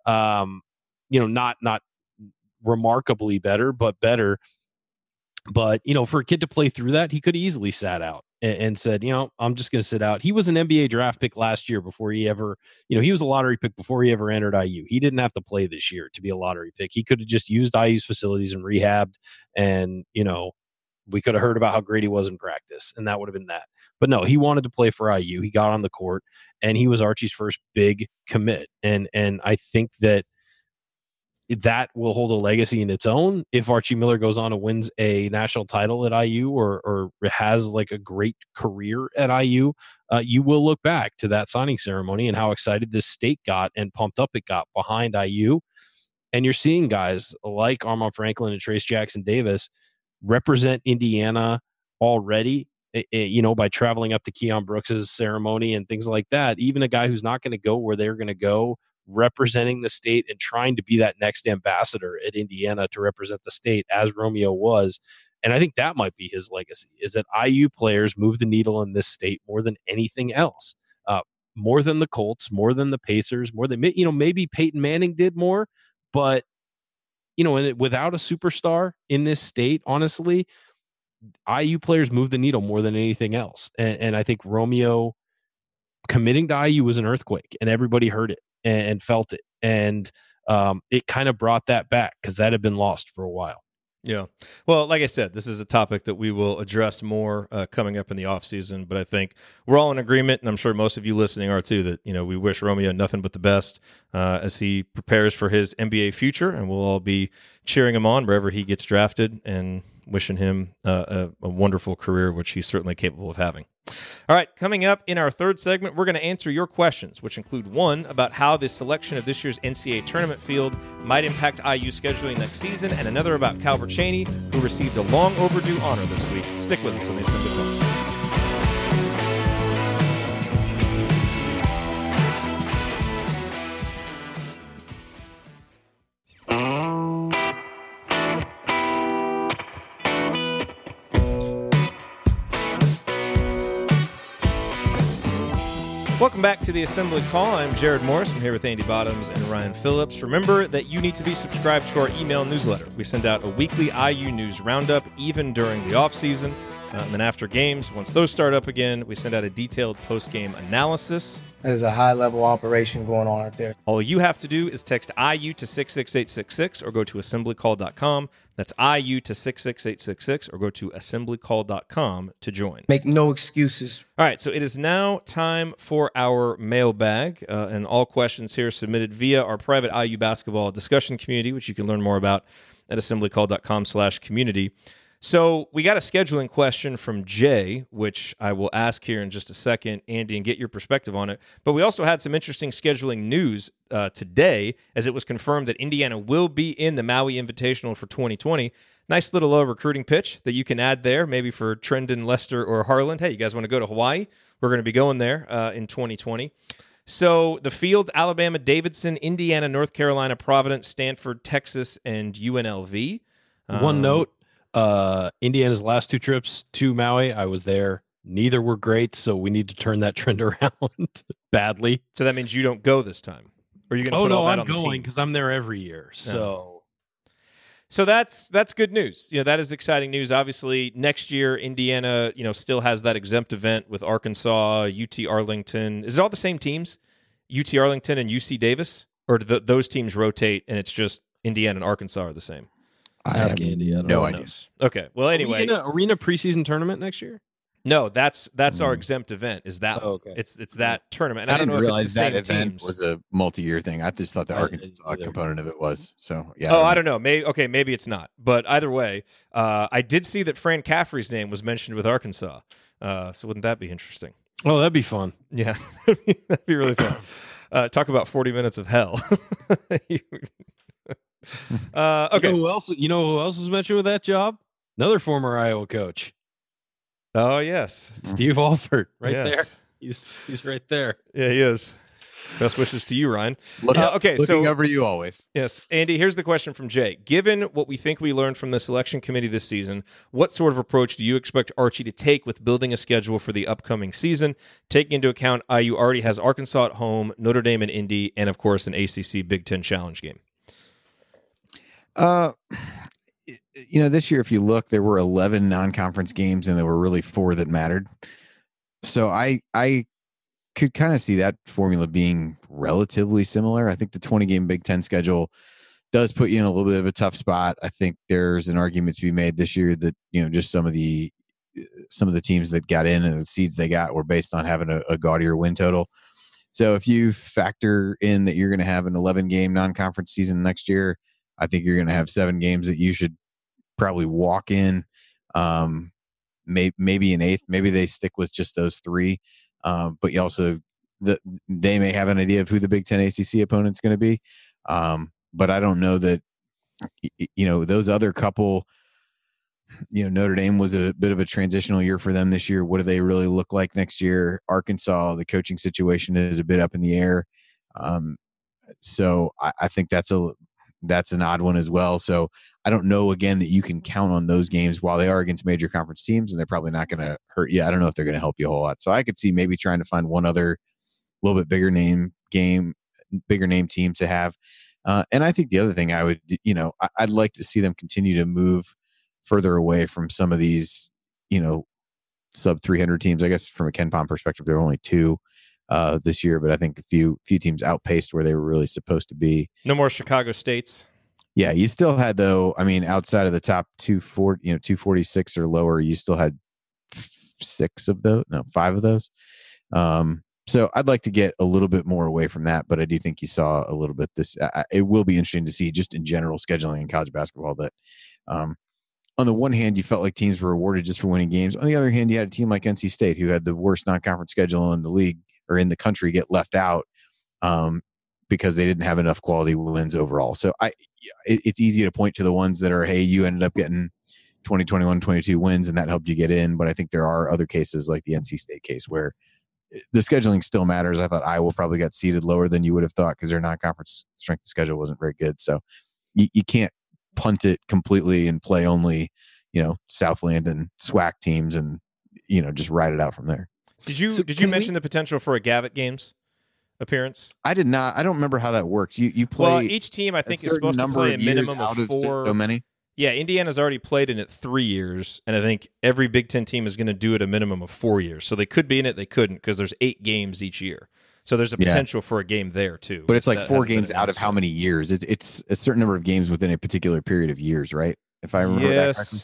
Um, you know, not not remarkably better, but better. But you know, for a kid to play through that, he could easily sat out and, and said, you know, I'm just going to sit out. He was an NBA draft pick last year before he ever, you know, he was a lottery pick before he ever entered IU. He didn't have to play this year to be a lottery pick. He could have just used IU's facilities and rehabbed, and you know, we could have heard about how great he was in practice, and that would have been that. But no, he wanted to play for IU. He got on the court, and he was Archie's first big commit. And and I think that that will hold a legacy in its own if Archie Miller goes on and wins a national title at IU or or has like a great career at IU. Uh, you will look back to that signing ceremony and how excited this state got and pumped up it got behind IU. And you're seeing guys like Armaan Franklin and Trayce Jackson Davis represent Indiana already. eh, eh, You know, by traveling up to Keion Brooks's ceremony and things like that. Even a guy who's not going to go where they're going to go representing the state and trying to be that next ambassador at Indiana to represent the state as Romeo was. And I think that might be his legacy is that IU players move the needle in this state more than anything else. Uh, more than the Colts, more than the Pacers, more than you know maybe Peyton Manning did more, but you know, and it, without a superstar in this state, honestly, IU players move the needle more than anything else. And, and I think Romeo committing to IU was an earthquake, and everybody heard it and, and felt it, and um, it kind of brought that back because that had been lost for a while. Yeah. Well, like I said, this is a topic that we will address more uh, coming up in the off season. But I think we're all in agreement, and I'm sure most of you listening are too, that you know we wish Romeo nothing but the best uh, as he prepares for his NBA future, and we'll all be cheering him on wherever he gets drafted and wishing him uh, a, a wonderful career, which he's certainly capable of having. All right, coming up in our third segment, we're going to answer your questions, which include one about how the selection of this year's NCAA tournament field might impact IU scheduling next season, and another about Calbert Cheaney, who received a long overdue honor this week. Stick with us on the Assembly Call. Welcome back to the Assembly Call. I'm Jerod Morris. I'm here with Andy Bottoms and Ryan Phillips. Remember that you need to be subscribed to our email newsletter. We send out a weekly IU news roundup, even during the off season. Uh, and then after games, once those start up again, we send out a detailed post game analysis. There's a high level operation going on out there. All you have to do is text IU to 66866 or go to assemblycall.com. That's IU to 66866 or go to assemblycall.com to join. Make no excuses. All right, so it is now time for our mailbag, uh, and all questions here submitted via our private IU basketball discussion community, which you can learn more about at assemblycall.com/community. So we got a scheduling question from Jay, which I will ask here in just a second, Andy, and get your perspective on it. But we also had some interesting scheduling news uh, today, as it was confirmed that Indiana will be in the Maui Invitational for 2020. Nice little uh, recruiting pitch that you can add there, maybe for Trendon, Lester, or Harlond. Hey, you guys want to go to Hawaii? We're going to be going there uh, in 2020. So the field: Alabama, Davidson, Indiana, North Carolina, Providence, Stanford, Texas, and UNLV. One Um, note. Uh, Indiana's last two trips to Maui, I was there. Neither were great, so we need to turn that trend around badly. So that means you don't go this time. Or are you going to Oh put all no, I'm going because I'm there every year. So So that's that's good news. You know, that is exciting news. Obviously, next year Indiana, you know, still has that exempt event with Arkansas, UT Arlington. Is it all the same teams? UT Arlington and UC Davis, or do th those teams rotate and it's just Indiana and Arkansas are the same? I Ask have Andy, I don't no Who idea. Okay. Well, anyway, arena, arena preseason tournament next year. no, that's that's our Mm. exempt event. Is that Oh, okay. it's it's that tournament? And I, I, don't didn't know realize if it's the that same event teams. was a multi-year thing. I just thought the I- I Arkansas didn't either. component of it was. So yeah. Oh, I don't know. Maybe okay, maybe it's not. But either way, uh, I did see that Fran McCaffery's name was mentioned with Arkansas. Uh, so wouldn't that be interesting? Oh, that'd be fun. Yeah, that'd be really fun. Uh, talk about forty minutes of hell. uh, okay. You know who else? You know who else was mentioned with that job? Another former Iowa coach, Oh yes, Steve Alford, right Yes. there. He's he's right there. Yeah, he is. Best wishes to you, Ryan. Look, Uh, okay, looking so over you always. Yes. Andy, here's the question from Jay. Given what we think we learned from the selection committee this season, what sort of approach do you expect Archie to take with building a schedule for the upcoming season, taking into account IU already has Arkansas at home, Notre Dame and Indy, and of course an ACC Big Ten Challenge game? Uh, you know, this year, if you look, there were 11 non-conference games, and there were really four that mattered. So I, I could kind of see that formula being relatively similar. I think the 20 game Big Ten schedule does put you in a little bit of a tough spot. I think there's an argument to be made this year that you know just some of the some of the teams that got in and the seeds they got were based on having a, a gaudier win total. So if you factor in that you're going to have an 11 game non-conference season next year, I think you're going to have seven games that you should probably walk in. Um, may, maybe an eighth. Maybe they stick with just those three. Um, but you also the, they may have an idea of who the Big Ten ACC opponent's going to be. Um, but I don't know that you know those other couple. You know Notre Dame was a bit of a transitional year for them this year. What do they really look like next year? Arkansas, the coaching situation is a bit up in the air. Um, so I, I think that's a that's an odd one as well. So I don't know again that you can count on those games while they are against major conference teams and they're probably not going to hurt you. I don't know if they're going to help you a whole lot. So I could see maybe trying to find one other little bit bigger name game, bigger name team to have. Uh, and I think the other thing I would, you know, I, I'd like to see them continue to move further away from some of these, you know, sub 300 teams. I guess from a KenPom perspective, there are only two uh, this year, but I think a few few teams outpaced where they were really supposed to be. No more Chicago States. Yeah, you still had though. I mean, outside of the top two forty, you know, two forty six or lower, you still had six of those, no, five of those. Um, so I'd like to get a little bit more away from that, but I do think you saw a little bit this. I, it will be interesting to see just in general scheduling in college basketball that, um, on the one hand, you felt like teams were rewarded just for winning games. On the other hand, you had a team like NC State who had the worst non-conference schedule in the league or in the country get left out um, because they didn't have enough quality wins overall. So I, it, it's easy to point to the ones that are, hey, you ended up getting 20, 21, 22 wins and that helped you get in. But I think there are other cases like the NC State case where eh, the scheduling still matters. I thought Iowa probably got seated lower than you would have thought because their non-conference strength schedule wasn't very good. So you, you can't punt it completely and play only, you know, Southland and SWAC teams and, you know, just ride it out from there. Did you So did you can we- mention the potential for a Gavitt Games appearance? I did not. I don't remember how that works. You you play well, each team I think is supposed to play a minimum of of four. so many. Yeah, Indiana's already played in it three years, and I think every Big Ten team is going to do it a minimum of four years. So they could be in it, they couldn't because there's eight games each year. So there's a Yeah. potential for a game there too. But it's like four games out of how many years? It, it's a certain number of games within a particular period of years, right? If I remember that correctly.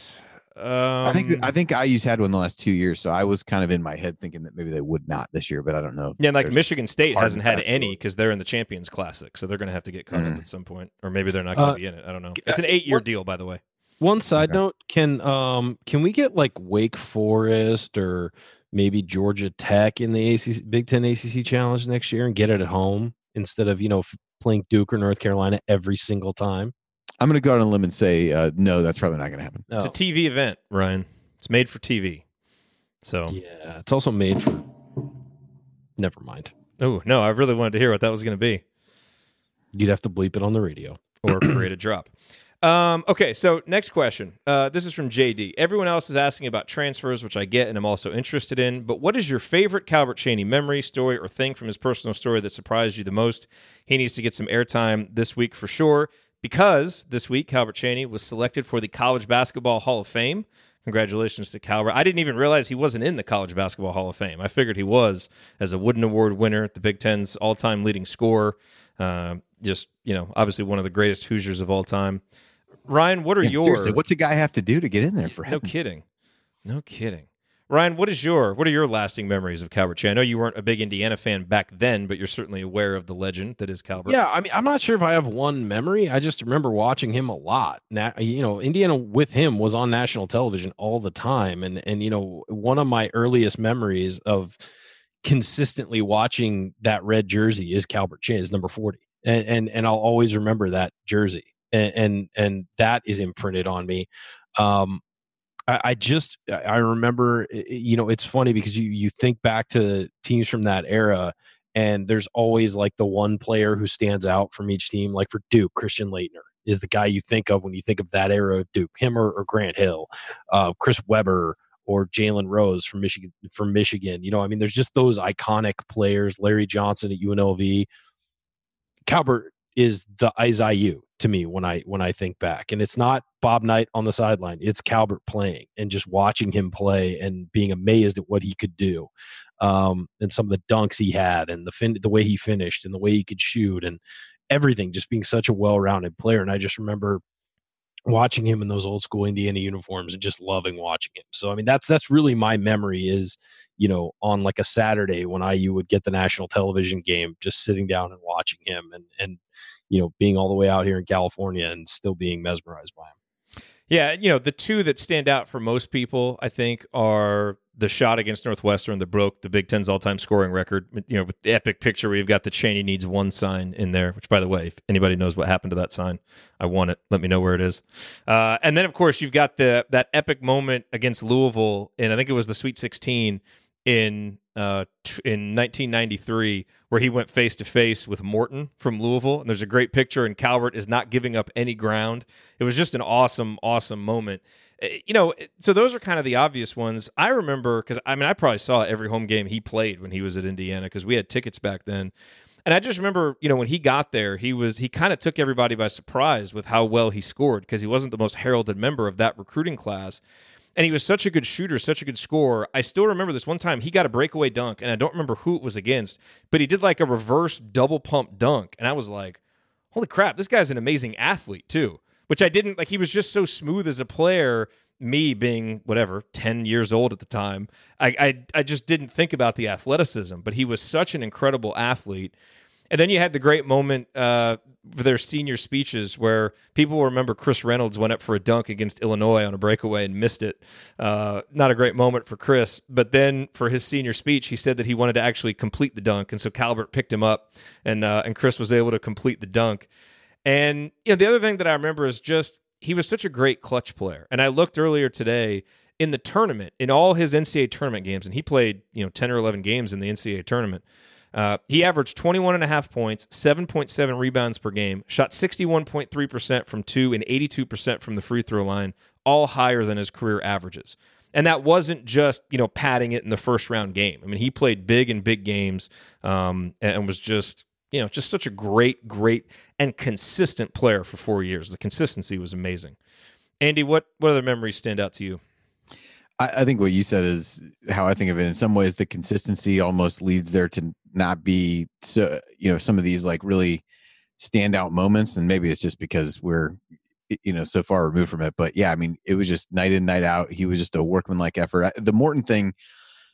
Yes. Um, I think I think IU's had one the last two years, so I was kind of in my head thinking that maybe they would not this year, but I don't know. Yeah, like Michigan State hasn't had any because they're in the Champions Classic, so they're going to have to get caught up Mm. at some point, or maybe they're not going to Uh, be in it. I don't know. It's an uh, eight-year what- deal, by the way. One side Okay. note: Can um can we get like Wake Forest or maybe Georgia Tech in the ACC Big Ten ACC Challenge next year and get it at home instead of you know playing Duke or North Carolina every single time? I'm going to go out on a limb and say uh, no. That's probably not going to happen. It's a TV event, Ryan. It's made for TV. So, Yeah, it's also made for. Never mind. oh no, I really wanted to hear what that was going to be. You'd have to bleep it on the radio. or create a drop. Um, okay, so next question. Uh, this is from JD. Everyone else is asking about transfers, which I get and I'm also interested in. But what is your favorite Calbert Cheaney memory, story, or thing from his personal story that surprised you the most? He needs to get some airtime this week for sure because this week Calbert Cheaney was selected for the College Basketball Hall of Fame. Congratulations to Calbert. I didn't even realize he wasn't in the College Basketball Hall of Fame. I figured he was as a Wooden Award winner, the Big Ten's all time leading scorer. Uh, just, you know, obviously one of the greatest Hoosiers of all time. Ryan, what are Yeah, your what's a guy have to do to get in there for no kidding. No kidding. Ryan, what is your what are your lasting memories of Calbert Cheaney? I know you weren't a big Indiana fan back then, but you're certainly aware of the legend that is Calbert. Yeah, I mean, I'm not sure if I have one memory. I just remember watching him a lot. Now, you know, Indiana with him was on national television all the time, and and you know, one of my earliest memories of consistently watching that red jersey is Calbert Chin, is number 40, and and and I'll always remember that jersey, and and, and that is imprinted on me. Um, I, just I remember, you know, it's funny because you you think back to teams from that era and there's always like the one player who stands out from each team. Like for Duke, Christian Laettner is the guy you think of when you think of that era of Duke. Him or, or Grant Hill, uh, Chris Webber or Jalen Rose from Michigan. From Michigan, you know, I mean, there's just those iconic players. Larry Johnson at UNLV. Calbert is the Isaiah to me when I when I think back, and it's not Bob Knight on the sideline. It's Calbert playing and just watching him play and being amazed at what he could do um, and some of the dunks he had and the fin- the way he finished and the way he could shoot and everything just being such a well-rounded player and I just remember watching him in those old school Indiana uniforms and just loving watching him. So I mean that's that's really my memory is you know on like a Saturday when IU would get the national television game just sitting down and watching him and and you know being all the way out here in California and still being mesmerized by him. Yeah, you know, the two that stand out for most people, I think, are the shot against Northwestern that broke the Big Ten's all-time scoring record. You know, with the epic picture where you've got the Cheaney needs one sign in there. Which, by the way, if anybody knows what happened to that sign, I want it. Let me know where it is. Uh, and then, of course, you've got the that epic moment against Louisville, and I think it was the Sweet 16 in uh, in 1993 where he went face to face with Morton from Louisville and there's a great picture and Calbert is not giving up any ground. It was just an awesome awesome moment. Eh, You know, so those are kind of the obvious ones. I remember cuz I mean I probably saw every home game he played when he was at Indiana cuz we had tickets back then. And I just remember, you know, when he got there, he was he kind of took everybody by surprise with how well he scored because he wasn't the most heralded member of that recruiting class and he was such a good shooter, such a good scorer. I still remember this one time he got a breakaway dunk, and I don't remember who it was against, but he did like a reverse double pump dunk, and I was like, "Holy crap, this guy's an amazing athlete too." Which I didn't like. He was just so smooth as a player. Me being whatever ten years old at the time, I I, I just didn't think about the athleticism, but he was such an incredible athlete. And then you had the great moment uh, for their senior speeches where people remember Chris Reynolds went up for a dunk against Illinois on a breakaway and missed it. Uh, not a great moment for Chris. But then for his senior speech, he said that he wanted to actually complete the dunk. And so Calbert picked him up and, uh, and Chris was able to complete the dunk. And you know, the other thing that I remember is just he was such a great clutch player. And I looked earlier today in the tournament, in all his NCAA tournament games, and he played, you know, 10 or 11 games in the NCAA tournament. Uh, he averaged 21 and a half points, 7.7 rebounds per game, shot 61.3% from two and 82% from the free throw line, all higher than his career averages. And that wasn't just, you know, padding it in the first round game. I mean, he played big in big games um, and was just, you know, just such a great, great and consistent player for four years. The consistency was amazing. Andy, what, what other memories stand out to you? I, I think what you said is how I think of it. In some ways, the consistency almost leads there to not be so. You know, some of these like really standout moments, and maybe it's just because we're you know so far removed from it. But yeah, I mean, it was just night in, night out. He was just a workmanlike effort. The Morton thing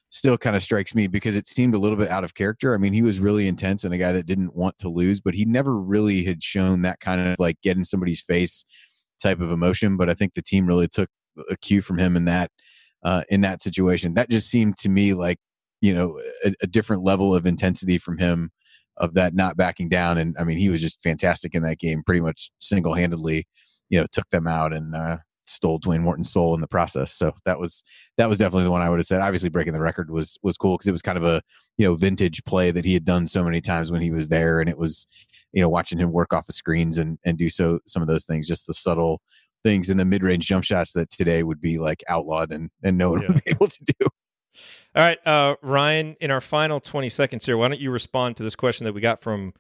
still kind of strikes me because it seemed a little bit out of character. I mean, he was really intense and a guy that didn't want to lose, but he never really had shown that kind of like get in somebody's face type of emotion. But I think the team really took a cue from him in that uh, in that situation. That just seemed to me like you know a, a different level of intensity from him of that not backing down. And I mean, he was just fantastic in that game. Pretty much single handedly, you know, took them out and uh, stole Dwayne Morton's soul in the process. So that was that was definitely the one I would have said. Obviously, breaking the record was was cool because it was kind of a you know vintage play that he had done so many times when he was there, and it was you know watching him work off the screens and and do so some of those things, just the subtle things in the mid range jump shots that today would be like outlawed and and no one Yeah. would be able to do. All right, uh, Ryan, in our final 20 seconds here, why don't you respond to this question that we got from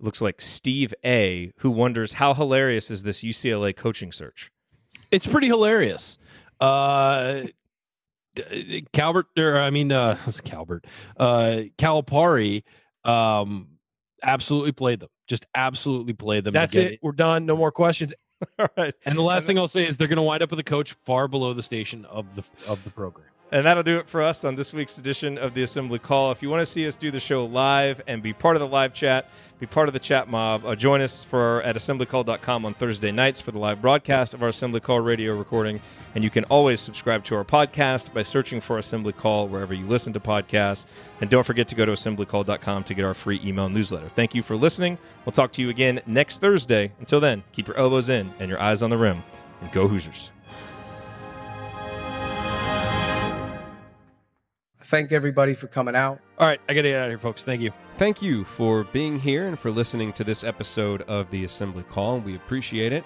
looks like Steve A, who wonders how hilarious is this UCLA coaching search? It's pretty hilarious. Uh, Calbert, or I mean, uh, it's Calbert, uh, Calipari, um, absolutely played them. Just absolutely played them. That's get it. We're done. No more questions. All right. And the last thing I'll say is they're going to wind up with a coach far below the station of the of the program. And that'll do it for us on this week's edition of the Assembly Call. If you want to see us do the show live and be part of the live chat, be part of the chat mob, uh, join us for at assemblycall.com on Thursday nights for the live broadcast of our Assembly Call radio recording. And you can always subscribe to our podcast by searching for Assembly Call wherever you listen to podcasts. And don't forget to go to assemblycall.com to get our free email newsletter. Thank you for listening. We'll talk to you again next Thursday. Until then, keep your elbows in and your eyes on the rim. And go Hoosiers. Thank everybody for coming out. All right, I got to get out of here, folks. Thank you. Thank you for being here and for listening to this episode of the Assembly Call. We appreciate it.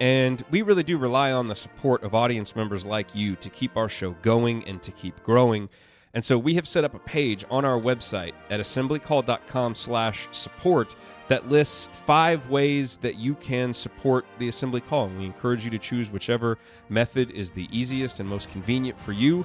And we really do rely on the support of audience members like you to keep our show going and to keep growing. And so we have set up a page on our website at assemblycall.com slash support that lists five ways that you can support the Assembly Call. And we encourage you to choose whichever method is the easiest and most convenient for you.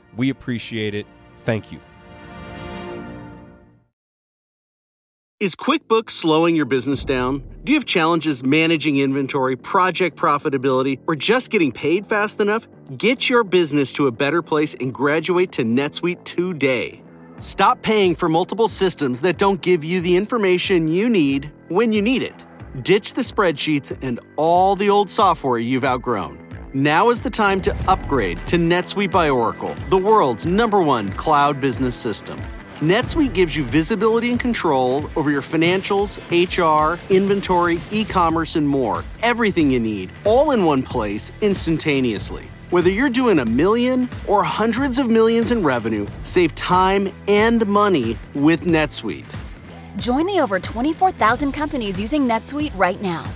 we appreciate it. Thank you. Is QuickBooks slowing your business down? Do you have challenges managing inventory, project profitability, or just getting paid fast enough? Get your business to a better place and graduate to NetSuite today. Stop paying for multiple systems that don't give you the information you need when you need it. Ditch the spreadsheets and all the old software you've outgrown. Now is the time to upgrade to NetSuite by Oracle, the world's number one cloud business system. NetSuite gives you visibility and control over your financials, HR, inventory, e commerce, and more. Everything you need, all in one place, instantaneously. Whether you're doing a million or hundreds of millions in revenue, save time and money with NetSuite. Join the over 24,000 companies using NetSuite right now.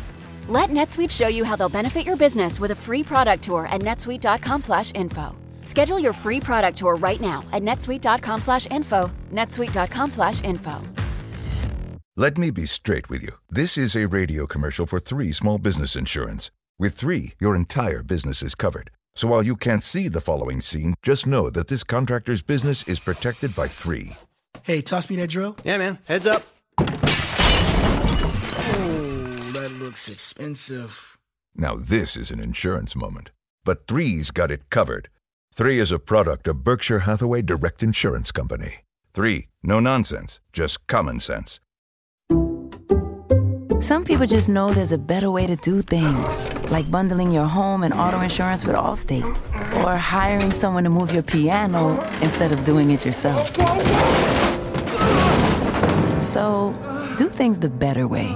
Let NetSuite show you how they'll benefit your business with a free product tour at netsuite.com/info. Schedule your free product tour right now at netsuite.com/info. netsuite.com/info. Let me be straight with you. This is a radio commercial for Three Small Business Insurance. With Three, your entire business is covered. So while you can't see the following scene, just know that this contractor's business is protected by Three. Hey, toss me that drill. Yeah, man. Heads up. That looks expensive. Now this is an insurance moment. But Three's got it covered. Three is a product of Berkshire Hathaway Direct Insurance Company. Three, no nonsense, just common sense. Some people just know there's a better way to do things, like bundling your home and auto insurance with Allstate, or hiring someone to move your piano instead of doing it yourself. So, do things the better way.